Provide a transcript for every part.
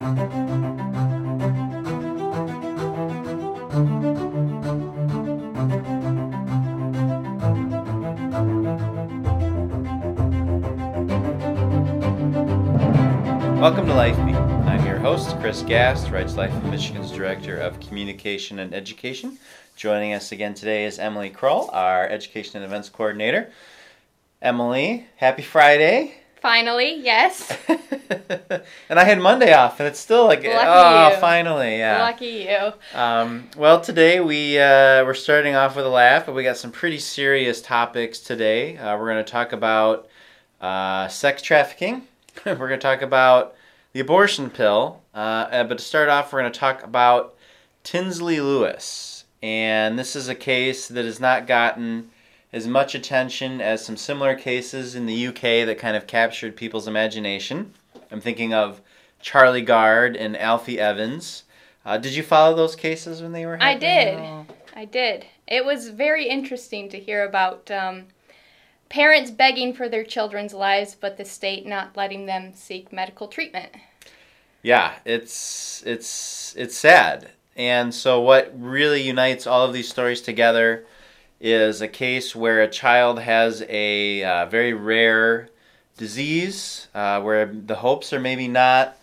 Welcome to Life Beat. I'm your host, Chris Gast, Right to Life of Michigan's Director of Communication and Education. Joining us again today is Emily Kroll, our Education and Events Coordinator. Emily, happy Friday. Finally, yes. and I had Monday off, and it's still like, Lucky oh, you. finally, yeah. Lucky you. Um, well, today we uh, we're starting off with a laugh, but we got some pretty serious topics today. Uh, we're going to talk about uh, sex trafficking. we're going to talk about the abortion pill. Uh, uh, but to start off, we're going to talk about Tinslee Lewis, and this is a case that has not gotten as much attention as some similar cases in the UK that kind of captured people's imagination. I'm thinking of Charlie Gard and Alfie Evans. Uh, did you follow those cases when they were Happening? I did. I did. It was very interesting to hear about um, parents begging for their children's lives, but the state not letting them seek medical treatment. Yeah, it's it's it's sad. And so what really unites all of these stories together is a case where a child has a uh, very rare disease uh, where the hopes are maybe not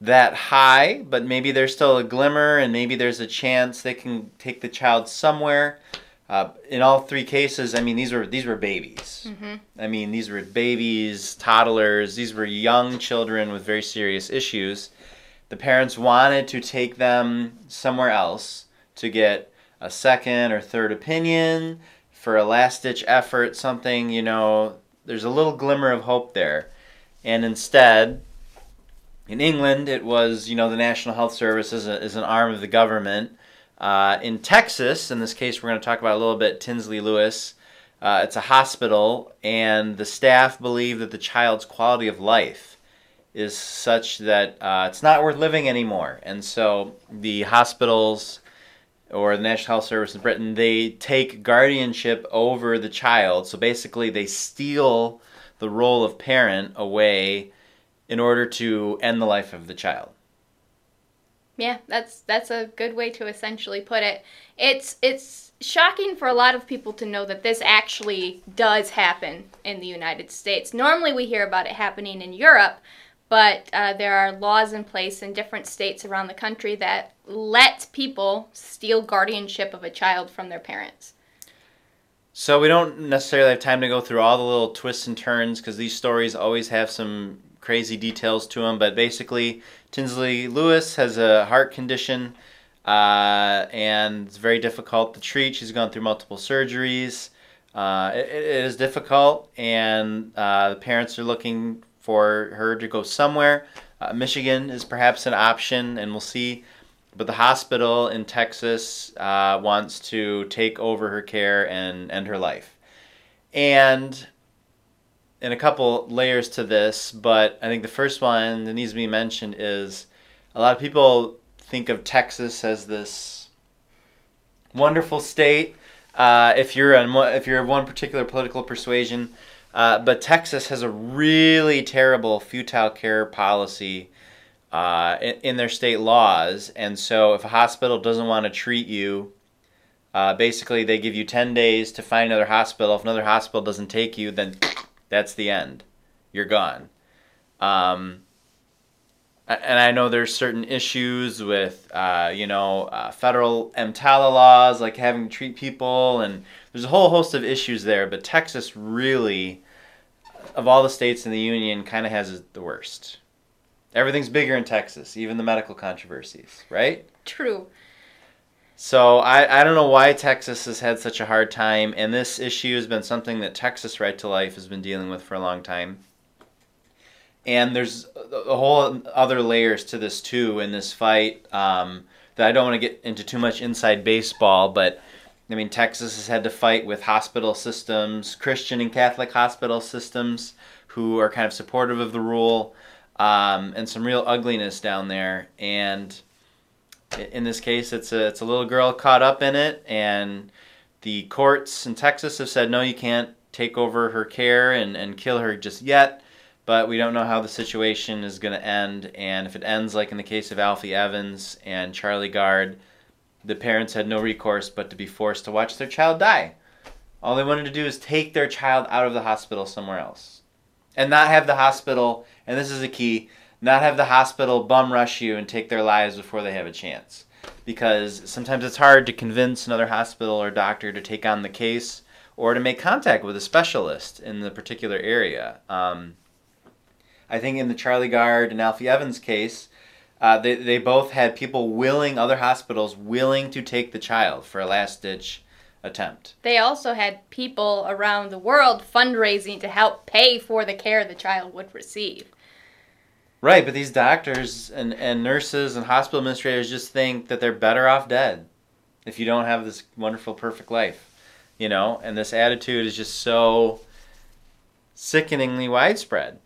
that high, but maybe there's still a glimmer and maybe there's a chance they can take the child somewhere. Uh, in all three cases, I mean, these were these were babies. hmm I mean, these were babies, toddlers, these were young children with very serious issues. The parents wanted to take them somewhere else to get a second or third opinion for a last ditch effort, something, you know, there's a little glimmer of hope there. And instead, in England, it was, you know, the National Health Service is, a, is an arm of the government. Uh, in Texas, in this case, we're going to talk about a little bit Tinslee Lewis. Uh, it's a hospital, and the staff believe that the child's quality of life is such that uh, it's not worth living anymore. And so the hospitals or the National Health Service in Britain, they take guardianship over the child. So basically, they steal the role of parent away in order to end the life of the child. Yeah, that's that's a good way to essentially put it. It's it's shocking for a lot of people to know that this actually does happen in the United States. Normally, we hear about it happening in Europe, but uh, there are laws in place in different states around the country that let people steal guardianship of a child from their parents. So we don't necessarily have time to go through all the little twists and turns because these stories always have some crazy details to them. But basically, Tinslee Lewis has a heart condition, uh, and it's very difficult to treat. She's gone through multiple surgeries. Uh, it, it is difficult, and uh, the parents are looking for her to go somewhere. Uh, Michigan is perhaps an option, and we'll see. But the hospital in Texas uh, wants to take over her care and end her life. And in a couple layers to this, but I think the first one that needs to be mentioned is a lot of people think of Texas as this wonderful state. Uh, if you're on if you're of one particular political persuasion, uh, but Texas has a really terrible futile care policy uh, in, in their state laws, and so if a hospital doesn't want to treat you, uh, basically they give you ten days to find another hospital. If another hospital doesn't take you, then that's the end. You're gone. Um, and I know there's certain issues with, uh, you know, uh, federal EMTALA laws, like having to treat people, and there's a whole host of issues there. But Texas really, of all the states in the union, kind of has the worst. Everything's bigger in Texas, even the medical controversies, right? True. So I, I don't know why Texas has had such a hard time, and this issue has been something that Texas Right to Life has been dealing with for a long time. And there's a whole other layers to this too in this fight um, that I don't want to get into too much inside baseball, but I mean Texas has had to fight with hospital systems, Christian and Catholic hospital systems, who are kind of supportive of the rule, um, and some real ugliness down there. And in this case, it's a it's a little girl caught up in it, and the courts in Texas have said no, you can't take over her care and, and kill her just yet. But we don't know how the situation is going to end. And if it ends like in the case of Alfie Evans and Charlie Gard, the parents had no recourse but to be forced to watch their child die. All they wanted to do is take their child out of the hospital somewhere else. And not have the hospital, and this is a key, not have the hospital bum rush you and take their lives before they have a chance. Because sometimes it's hard to convince another hospital or doctor to take on the case or to make contact with a specialist in the particular area. Um, I think in the Charlie Gard and Alfie Evans case, uh, they, they both had people willing, other hospitals willing to take the child for a last ditch attempt. They also had people around the world fundraising to help pay for the care the child would receive. Right, but these doctors and, and nurses and hospital administrators just think that they're better off dead if you don't have this wonderful, perfect life. You know, and this attitude is just so sickeningly widespread.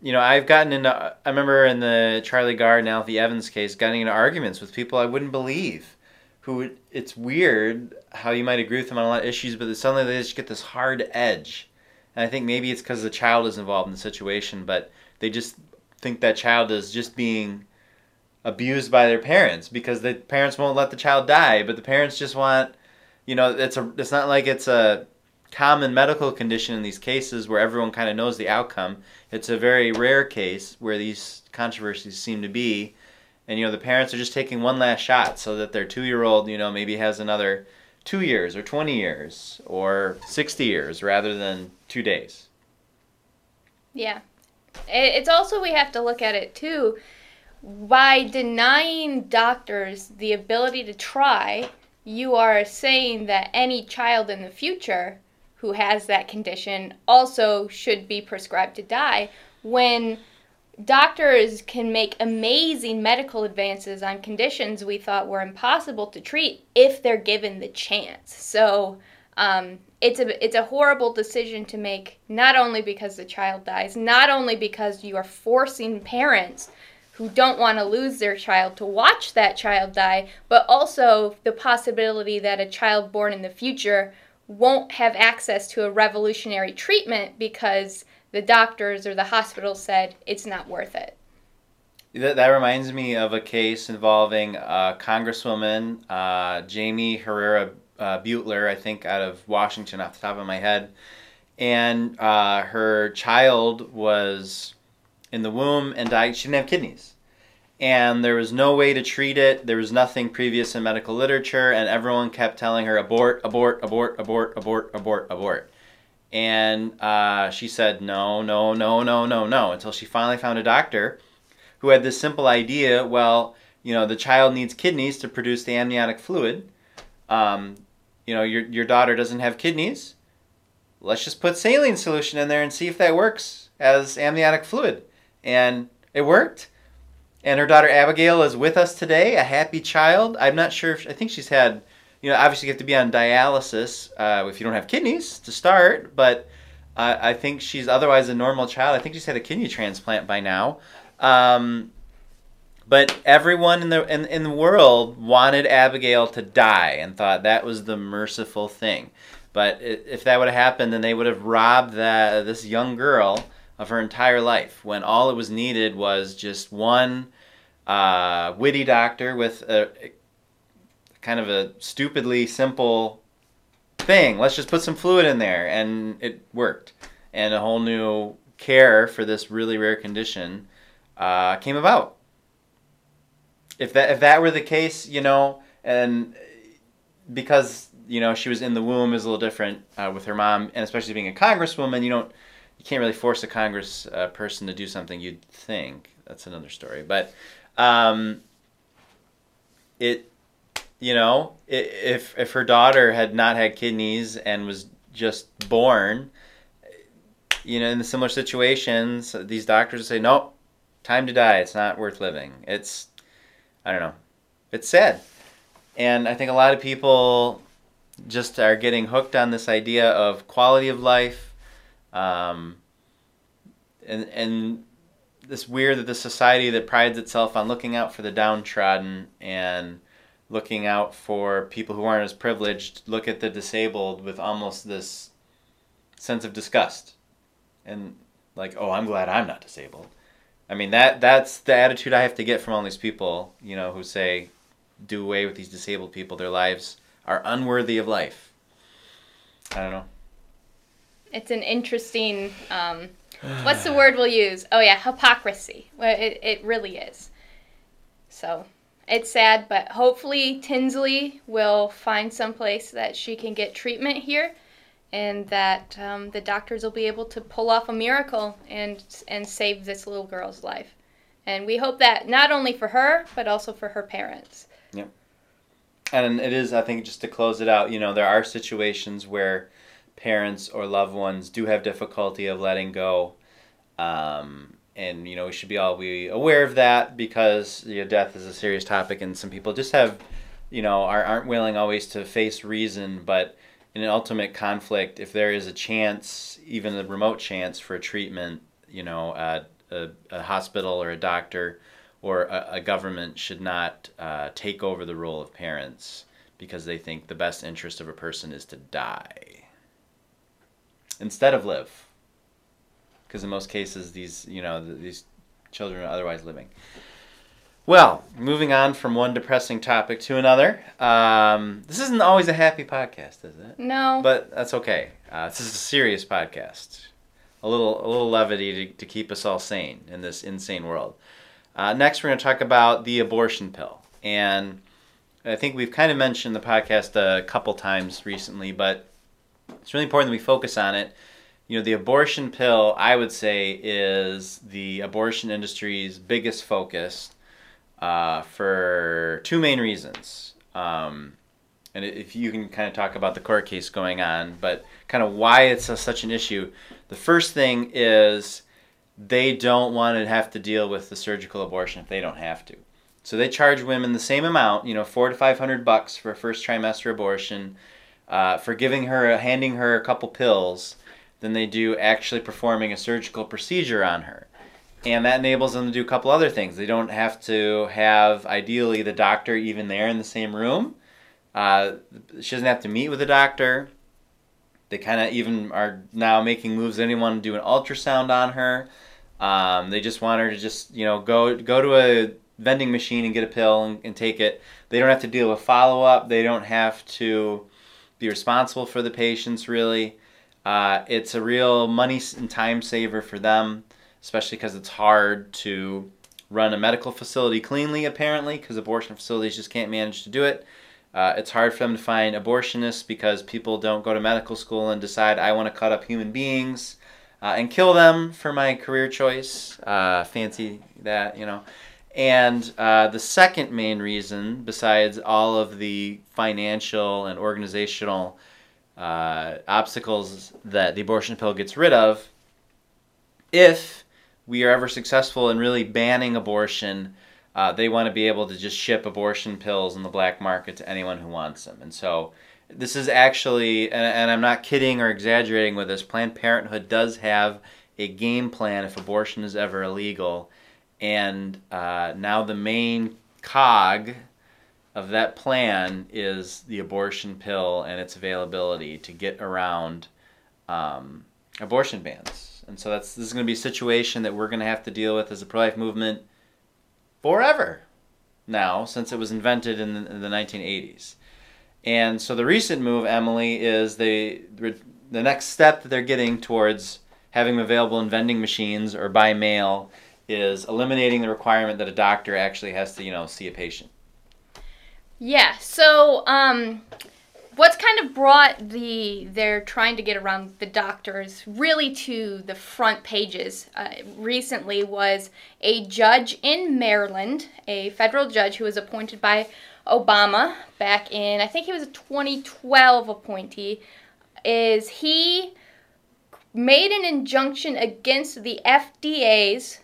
You know, I've gotten into, I remember in the Charlie Gard and Alfie Evans case, getting into arguments with people I wouldn't believe. Who, it's weird how you might agree with them on a lot of issues, but suddenly they just get this hard edge. And I think maybe it's because the child is involved in the situation, but they just think that child is just being abused by their parents because the parents won't let the child die, but the parents just want, you know, it's a it's not like it's a common medical condition in these cases where everyone kind of knows the outcome. It's a very rare case where these controversies seem to be and you know the parents are just taking one last shot so that their 2-year-old, you know, maybe has another 2 years or 20 years or 60 years rather than 2 days. Yeah. It's also we have to look at it too by denying doctors the ability to try, you are saying that any child in the future who has that condition also should be prescribed to die when doctors can make amazing medical advances on conditions we thought were impossible to treat if they're given the chance. So um, it's a it's a horrible decision to make not only because the child dies, not only because you are forcing parents who don't want to lose their child to watch that child die, but also the possibility that a child born in the future won't have access to a revolutionary treatment because the doctors or the hospital said it's not worth it. That, that reminds me of a case involving a Congresswoman, uh, Jaime Herrera uh, Beutler, I think, out of Washington, off the top of my head. And uh, her child was in the womb and died. She didn't have kidneys. And there was no way to treat it. There was nothing previous in medical literature, and everyone kept telling her abort, abort, abort, abort, abort, abort, abort. And uh, she said no, no, no, no, no, no, until she finally found a doctor who had this simple idea well, you know, the child needs kidneys to produce the amniotic fluid. Um, you know, your, your daughter doesn't have kidneys. Let's just put saline solution in there and see if that works as amniotic fluid. And it worked. And her daughter Abigail is with us today, a happy child. I'm not sure if, I think she's had, you know, obviously you have to be on dialysis uh, if you don't have kidneys to start, but uh, I think she's otherwise a normal child. I think she's had a kidney transplant by now. Um, but everyone in the in, in the world wanted Abigail to die and thought that was the merciful thing. But if that would have happened, then they would have robbed that this young girl of her entire life when all it was needed was just one uh, witty doctor with a, a kind of a stupidly simple thing. Let's just put some fluid in there, and it worked. And a whole new care for this really rare condition uh, came about. If that if that were the case, you know, and because you know she was in the womb is a little different uh, with her mom, and especially being a congresswoman, you don't you can't really force a congress uh, person to do something. You'd think that's another story, but um, it you know if if her daughter had not had kidneys and was just born you know in similar situations these doctors would say nope time to die. It's not worth living. It's i don't know. It's sad. And i think a lot of people just are getting hooked on this idea of quality of life um, and and this weird that the society that prides itself on looking out for the downtrodden and looking out for people who aren't as privileged look at the disabled with almost this sense of disgust and like, "Oh, I'm glad I'm not disabled." I mean that that's the attitude I have to get from all these people, you know, who say, "Do away with these disabled people. Their lives are unworthy of life." I don't know. It's an interesting. Um, what's the word we'll use? Oh yeah, hypocrisy. Well, it it really is. So it's sad, but hopefully Tinslee will find some place that she can get treatment here, and that um, the doctors will be able to pull off a miracle and and save this little girl's life. And we hope that not only for her, but also for her parents. Yep. And it is, I think, just to close it out, you know, there are situations where parents or loved ones do have difficulty of letting go. Um, and you know we should be all be aware of that because you know, death is a serious topic and some people just have you know are, aren't willing always to face reason but in an ultimate conflict if there is a chance even a remote chance for a treatment you know at a, a hospital or a doctor or a, a government should not uh, take over the role of parents because they think the best interest of a person is to die instead of live because in most cases these you know these children are otherwise living. Well, moving on from one depressing topic to another. Um, this isn't always a happy podcast, is it? No. But that's okay. Uh, this is a serious podcast. A little, a little levity to, to keep us all sane in this insane world. Uh, next, we're going to talk about the abortion pill, and I think we've kind of mentioned the podcast a couple times recently, but it's really important that we focus on it you know, the abortion pill, I would say, is the abortion industry's biggest focus uh, for two main reasons. Um, and if you can kind of talk about the court case going on, but kind of why it's a, such an issue. The first thing is they don't want to have to deal with the surgical abortion if they don't have to. So they charge women the same amount, you know, four to five hundred bucks for a first trimester abortion, uh, for giving her, handing her a couple pills than they do actually performing a surgical procedure on her. And that enables them to do a couple other things. They don't have to have, ideally, the doctor even there in the same room. Uh, she doesn't have to meet with the doctor. They kind of even are now making moves. To do an ultrasound on her. Um, they just want her to just, you know, go go to a vending machine and get a pill and, and take it. They don't have to deal with follow up. They don't have to be responsible for the patients really. Uh, it's a real money and time saver for them, especially because it's hard to run a medical facility cleanly, apparently, because abortion facilities just can't manage to do it. Uh, it's hard for them to find abortionists because people don't go to medical school and decide, I want to cut up human beings uh, and kill them for my career choice. Uh, fancy that, you know. And uh, the second main reason, besides all of the financial and organizational uh, obstacles that the abortion pill gets rid of if we are ever successful in really banning abortion uh, they want to be able to just ship abortion pills in the black market to anyone who wants them. And so this is actually and, and i'm not kidding or exaggerating with this planned parenthood does have a game plan if abortion is ever illegal and uh, now the main cog of that plan is the abortion pill and its availability to get around um, abortion bans. And so that's this is going to be a situation that we're going to have to deal with as a pro-life movement forever now, since it was invented in the, in the 1980s. And so the recent move, Emily, is they the next step that they're getting towards having them available in vending machines or by mail is eliminating the requirement that a doctor actually has to, you know, see a patient. Yeah. So, um, what's kind of brought the they're trying to get around the doctors really to the front pages uh, recently was a judge in Maryland, a federal judge who was appointed by Obama back in I think he was a 2012 appointee. Is he made an injunction against the FDA's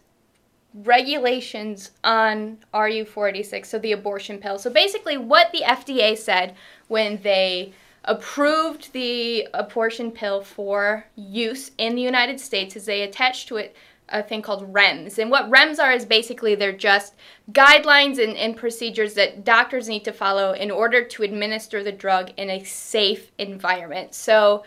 regulations on RU486, so the abortion pill. So basically, what the FDA said when they approved the abortion pill for use in the United States is they attached to it a thing called REMS. And what REMS are is basically they're just guidelines and, and procedures that doctors need to follow in order to administer the drug in a safe environment. So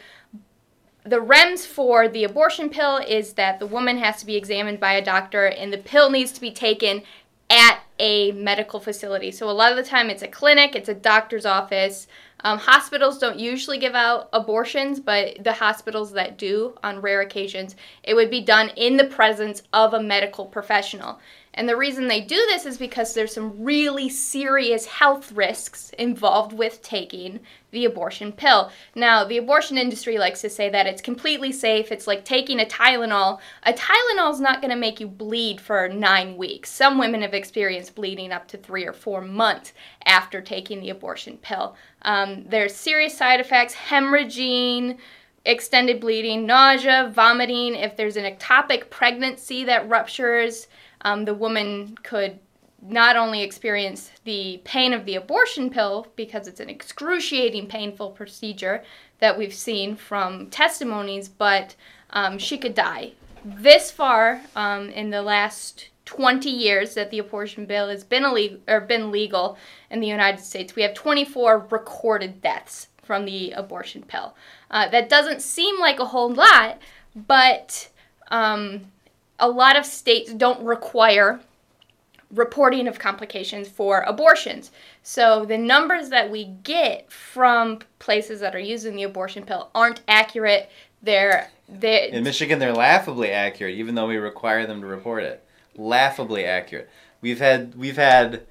the REMS for the abortion pill is that the woman has to be examined by a doctor and the pill needs to be taken at a medical facility. So a lot of the time it's a clinic, it's a doctor's office. Um, hospitals don't usually give out abortions, but the hospitals that do, on rare occasions, it would be done in the presence of a medical professional. And the reason they do this is because there's some really serious health risks involved with taking the abortion pill. Now, the abortion industry likes to say that it's completely safe. It's like taking a Tylenol. A Tylenol is not going to make you bleed for nine weeks. Some women have experienced bleeding up to three or four months after taking the abortion pill. Um, there's serious side effects, hemorrhaging extended bleeding, nausea, vomiting, if there's an ectopic pregnancy that ruptures, um, the woman could not only experience the pain of the abortion pill because it's an excruciating, painful procedure that we've seen from testimonies, but um, she could die. This far um, in the last 20 years that the abortion bill has been illegal or been legal in the United States, we have 24 recorded deaths from the abortion pill. Uh, that doesn't seem like a whole lot, but um, a lot of states don't require reporting of complications for abortions. So the numbers that we get from places that are using the abortion pill aren't accurate. They're they In Michigan they're laughably accurate even though we require them to report it. Laughably accurate. We've had we've had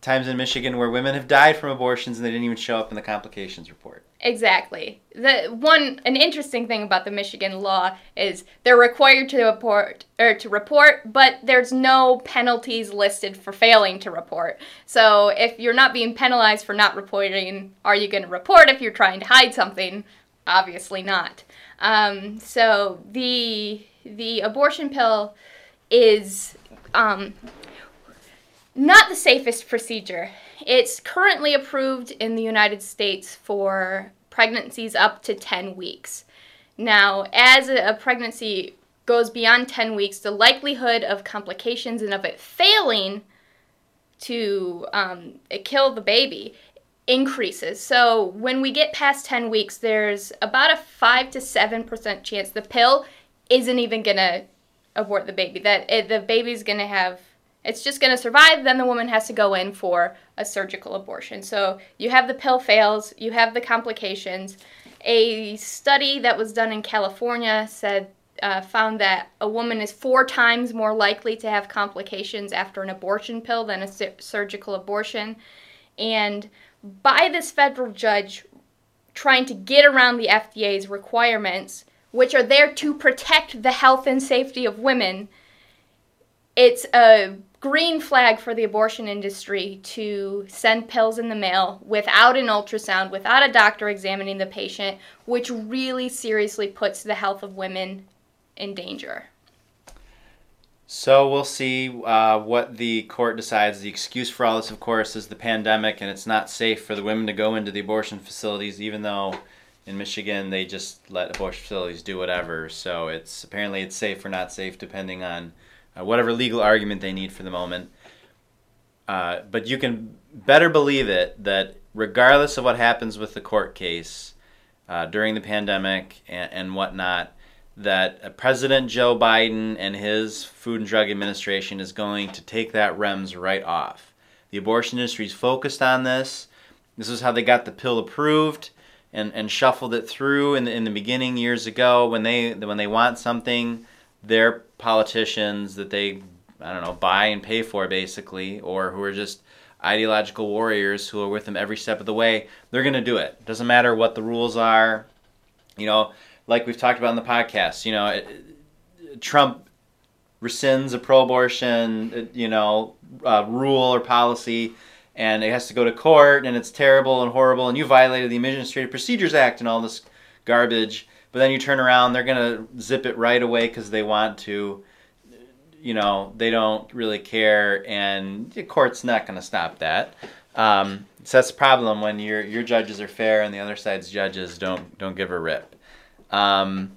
times in Michigan where women have died from abortions and they didn't even show up in the complications report. Exactly. The one an interesting thing about the Michigan law is they're required to report or to report, but there's no penalties listed for failing to report. So if you're not being penalized for not reporting, are you going to report if you're trying to hide something? Obviously not. Um, so the the abortion pill is um, not the safest procedure. It's currently approved in the United States for pregnancies up to 10 weeks. Now, as a pregnancy goes beyond 10 weeks, the likelihood of complications and of it failing to um, kill the baby increases. So when we get past 10 weeks, there's about a 5 to 7% chance the pill isn't even going to abort the baby, that it, the baby's going to have it's just going to survive. Then the woman has to go in for a surgical abortion. So you have the pill fails, you have the complications. A study that was done in California said uh, found that a woman is four times more likely to have complications after an abortion pill than a su- surgical abortion. And by this federal judge trying to get around the FDA's requirements, which are there to protect the health and safety of women, it's a green flag for the abortion industry to send pills in the mail without an ultrasound, without a doctor examining the patient, which really seriously puts the health of women in danger. So we'll see uh, what the court decides. The excuse for all this, of course, is the pandemic, and it's not safe for the women to go into the abortion facilities, even though in Michigan they just let abortion facilities do whatever. So it's apparently it's safe or not safe depending on uh, whatever legal argument they need for the moment. Uh, but you can better believe it that regardless of what happens with the court case uh, during the pandemic and, and whatnot, that President Joe Biden and his Food and Drug Administration is going to take that REMS right off. The abortion industry is focused on this. This is how they got the pill approved and, and shuffled it through in the, in the beginning years ago when they when they want something their politicians that they I don't know buy and pay for basically, or who are just ideological warriors who are with them every step of the way. They're going to do it. Doesn't matter what the rules are. You know, like we've talked about in the podcast. You know, it, Trump rescinds a pro-abortion, you know, uh, rule or policy, and it has to go to court, and it's terrible and horrible, and you violated the Administrative Procedures Act and all this garbage but then you turn around, they're gonna zip it right away because they want to. You know, they don't really care, and the court's not gonna stop that. Um, so that's the problem when your your judges are fair and the other side's judges don't don't give a rip. Um,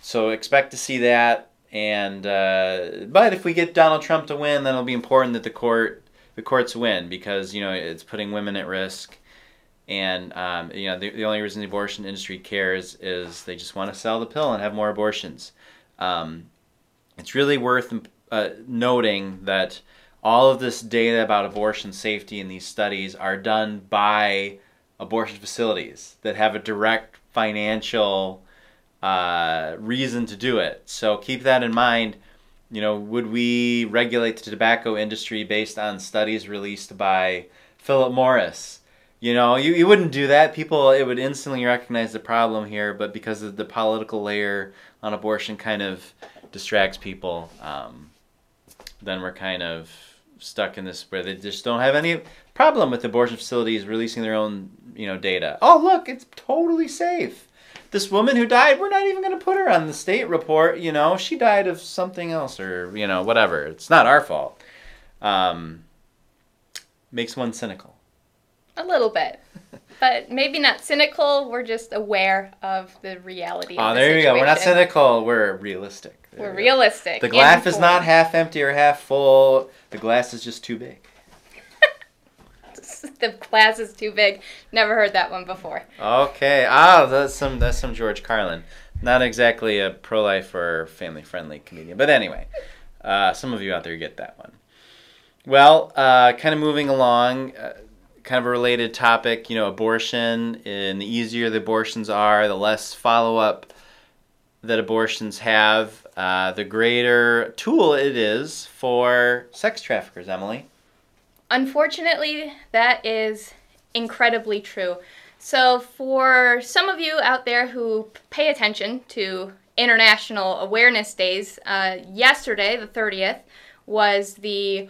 so expect to see that. And uh, but if we get Donald Trump to win, then it'll be important that the court the courts win because you know it's putting women at risk And um, you know, the, the only reason the abortion industry cares is they just want to sell the pill and have more abortions. Um, it's really worth uh, noting that all of this data about abortion safety in these studies are done by abortion facilities that have a direct financial uh, reason to do it. So keep that in mind. You know, would we regulate the tobacco industry based on studies released by Philip Morris? You know, you, you wouldn't do that. People, it would instantly recognize the problem here, but because of the political layer on abortion kind of distracts people, um, then we're kind of stuck in this where they just don't have any problem with abortion facilities releasing their own, you know, data. Oh, look, it's totally safe. This woman who died, we're not even going to put her on the state report. You know, she died of something else or, you know, whatever. It's not our fault. Um, makes one cynical. A little bit. but maybe not cynical. We're just aware of the reality. Oh, the there you go. We're not cynical. We're realistic. There we're realistic. The glass is not half empty or half full. The glass is just too big. the glass is too big. Never heard that one before. Okay. Ah, that's some that's some George Carlin. Not exactly a pro-life or family-friendly comedian, but anyway, uh, some of you out there get that one. Well, uh, kind of moving along, uh, kind of a related topic. You know, abortion. And the easier the abortions are, the less follow-up that abortions have, uh, the greater tool it is for sex traffickers. Emily. Unfortunately, that is incredibly true. So, for some of you out there who pay attention to International Awareness Days, uh, yesterday, the 30th, was the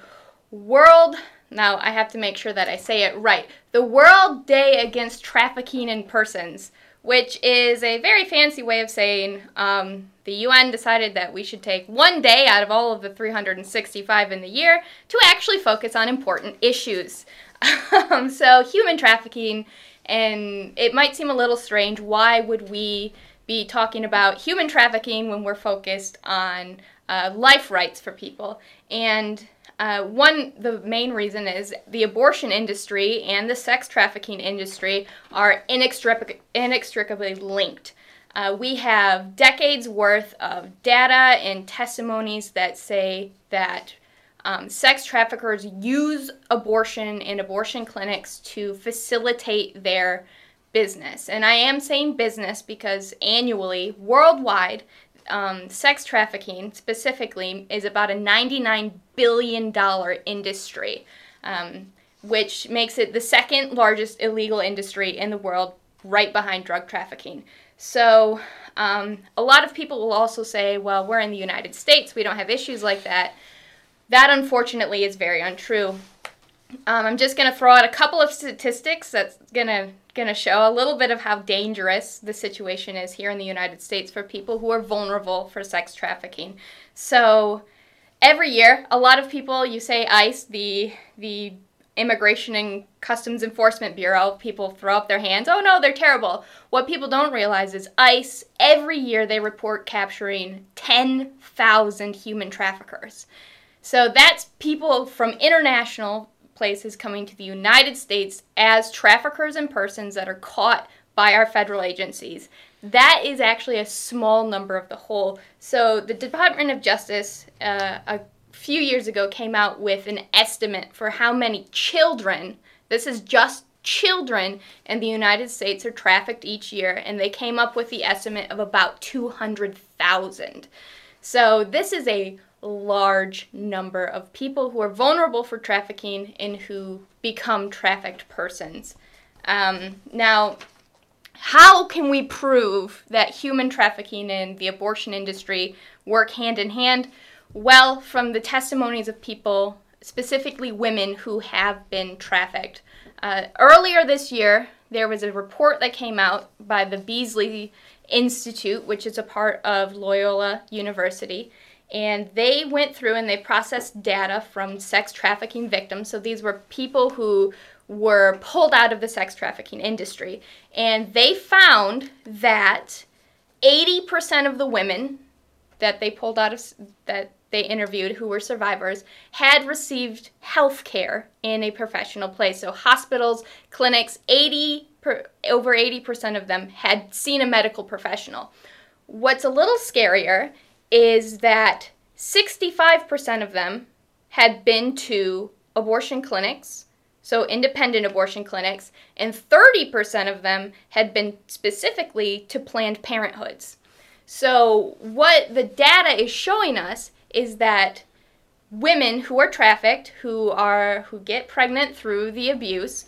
World, now I have to make sure that I say it right, the World Day Against Trafficking in Persons, which is a very fancy way of saying um, the UN decided that we should take one day out of all of the 365 in the year to actually focus on important issues. um, so, human trafficking, and it might seem a little strange. Why would we be talking about human trafficking when we're focused on uh, life rights for people? And uh, one, the main reason is the abortion industry and the sex trafficking industry are inextric- inextricably linked. Uh, we have decades worth of data and testimonies that say that um, sex traffickers use abortion and abortion clinics to facilitate their business. And I am saying business because annually, worldwide, um, sex trafficking specifically is about a $99 billion industry, um, which makes it the second largest illegal industry in the world, right behind drug trafficking. So, um, a lot of people will also say, well, we're in the United States, we don't have issues like that. That unfortunately is very untrue. Um, I'm just going to throw out a couple of statistics that's going to going to show a little bit of how dangerous the situation is here in the United States for people who are vulnerable for sex trafficking. So, every year, a lot of people, you say ICE, the the Immigration and Customs Enforcement Bureau, people throw up their hands. Oh no, they're terrible. What people don't realize is ICE, every year they report capturing 10,000 human traffickers. So that's people from international places coming to the United States as traffickers and persons that are caught by our federal agencies. That is actually a small number of the whole. So the Department of Justice, uh, a few years ago came out with an estimate for how many children, this is just children in the United States are trafficked each year, and they came up with the estimate of about 200,000. So this is a large number of people who are vulnerable for trafficking and who become trafficked persons. Um, now, how can we prove that human trafficking and the abortion industry work hand in hand? Well, from the testimonies of people, specifically women who have been trafficked. Uh, earlier this year, there was a report that came out by the Beazley Institute, which is a part of Loyola University, and they went through and they processed data from sex trafficking victims. So these were people who were pulled out of the sex trafficking industry, and they found that 80% of the women that they pulled out of that they interviewed who were survivors had received health care in a professional place. So hospitals, clinics, 80 per, over 80% of them had seen a medical professional. What's a little scarier is that 65% of them had been to abortion clinics, so independent abortion clinics, and 30% of them had been specifically to Planned Parenthoods. So, what the data is showing us is that women who are trafficked, who are who get pregnant through the abuse,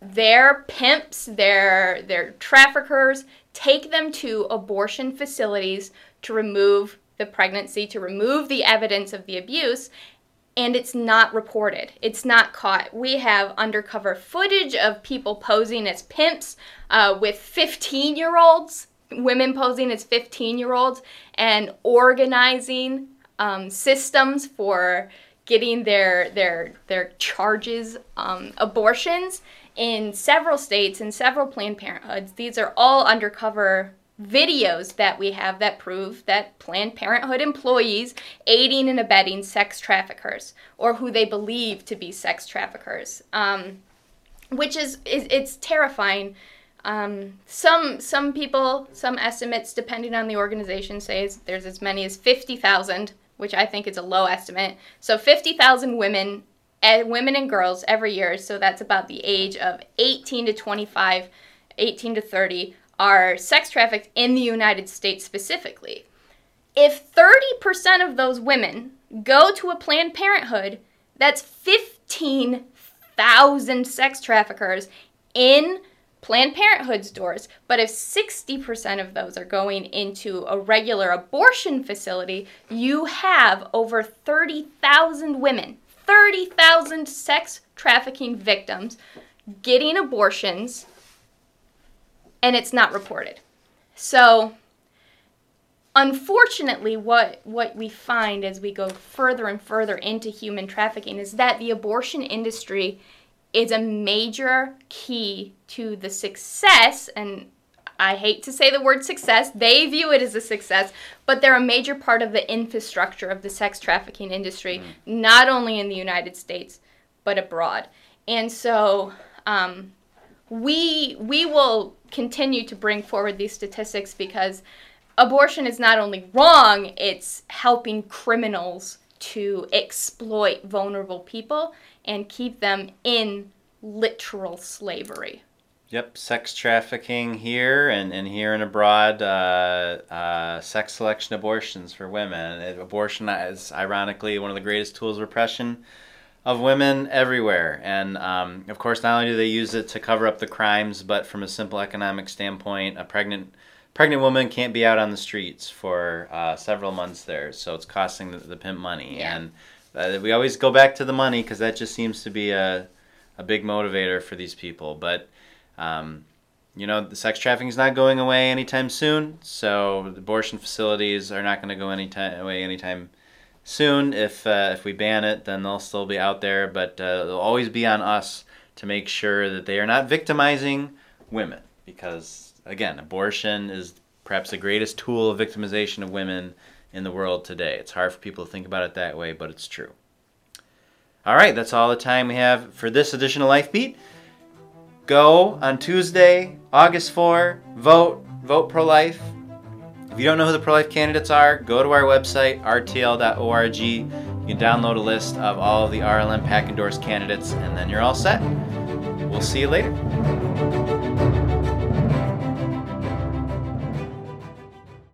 their pimps, their their traffickers take them to abortion facilities to remove the pregnancy, to remove the evidence of the abuse, and it's not reported. It's not caught. We have undercover footage of people posing as pimps uh, with 15 year olds, women posing as 15 year olds, and organizing um, systems for getting their their their charges um, abortions in several states in several Planned Parenthoods. These are all undercover videos that we have that prove that Planned Parenthood employees aiding and abetting sex traffickers or who they believe to be sex traffickers, um, which is, is it's terrifying. Um, some some people, some estimates, depending on the organization, say there's as many as fifty thousand, which I think is a low estimate. So fifty thousand women, uh, women and girls every year. So that's about the age of eighteen to twenty five, 18 to 30 are sex trafficked in the United States specifically. If 30% of those women go to a Planned Parenthood, that's 15,000 sex traffickers in Planned Parenthood's doors. But if 60% of those are going into a regular abortion facility, you have over 30,000 women, 30,000 sex trafficking victims getting abortions and it's not reported. So unfortunately what what we find as we go further and further into human trafficking is that the abortion industry is a major key to the success and I hate to say the word success. They view it as a success, but they're a major part of the infrastructure of the sex trafficking industry, mm. not only in the United States, but abroad. And so um, we we will continue to bring forward these statistics because abortion is not only wrong, it's helping criminals to exploit vulnerable people and keep them in literal slavery. Yep, sex trafficking here and, and here and abroad, uh, uh, sex selection abortions for women. Abortion is ironically one of the greatest tools of repression of women everywhere. And um, of course, not only do they use it to cover up the crimes, but from a simple economic standpoint, a pregnant pregnant woman can't be out on the streets for uh, several months there, so it's costing the, the pimp money. Yeah. And uh, we always go back to the money because that just seems to be a a big motivator for these people. But um, you know, the sex trafficking is not going away anytime soon, so abortion facilities are not going to go anytime away anytime soon. If uh, if we ban it, then they'll still be out there, but uh, they'll always be on us to make sure that they are not victimizing women, because again, abortion is perhaps the greatest tool of victimization of women in the world today. It's hard for people to think about it that way, but it's true. All right, that's all the time we have for this edition of Life Beat. Go on Tuesday, August 4, vote, vote pro life. If you don't know who the pro life candidates are, go to our website, rtl.org. You can download a list of all of the RLM PAC endorsed candidates, and then you're all set. We'll see you later.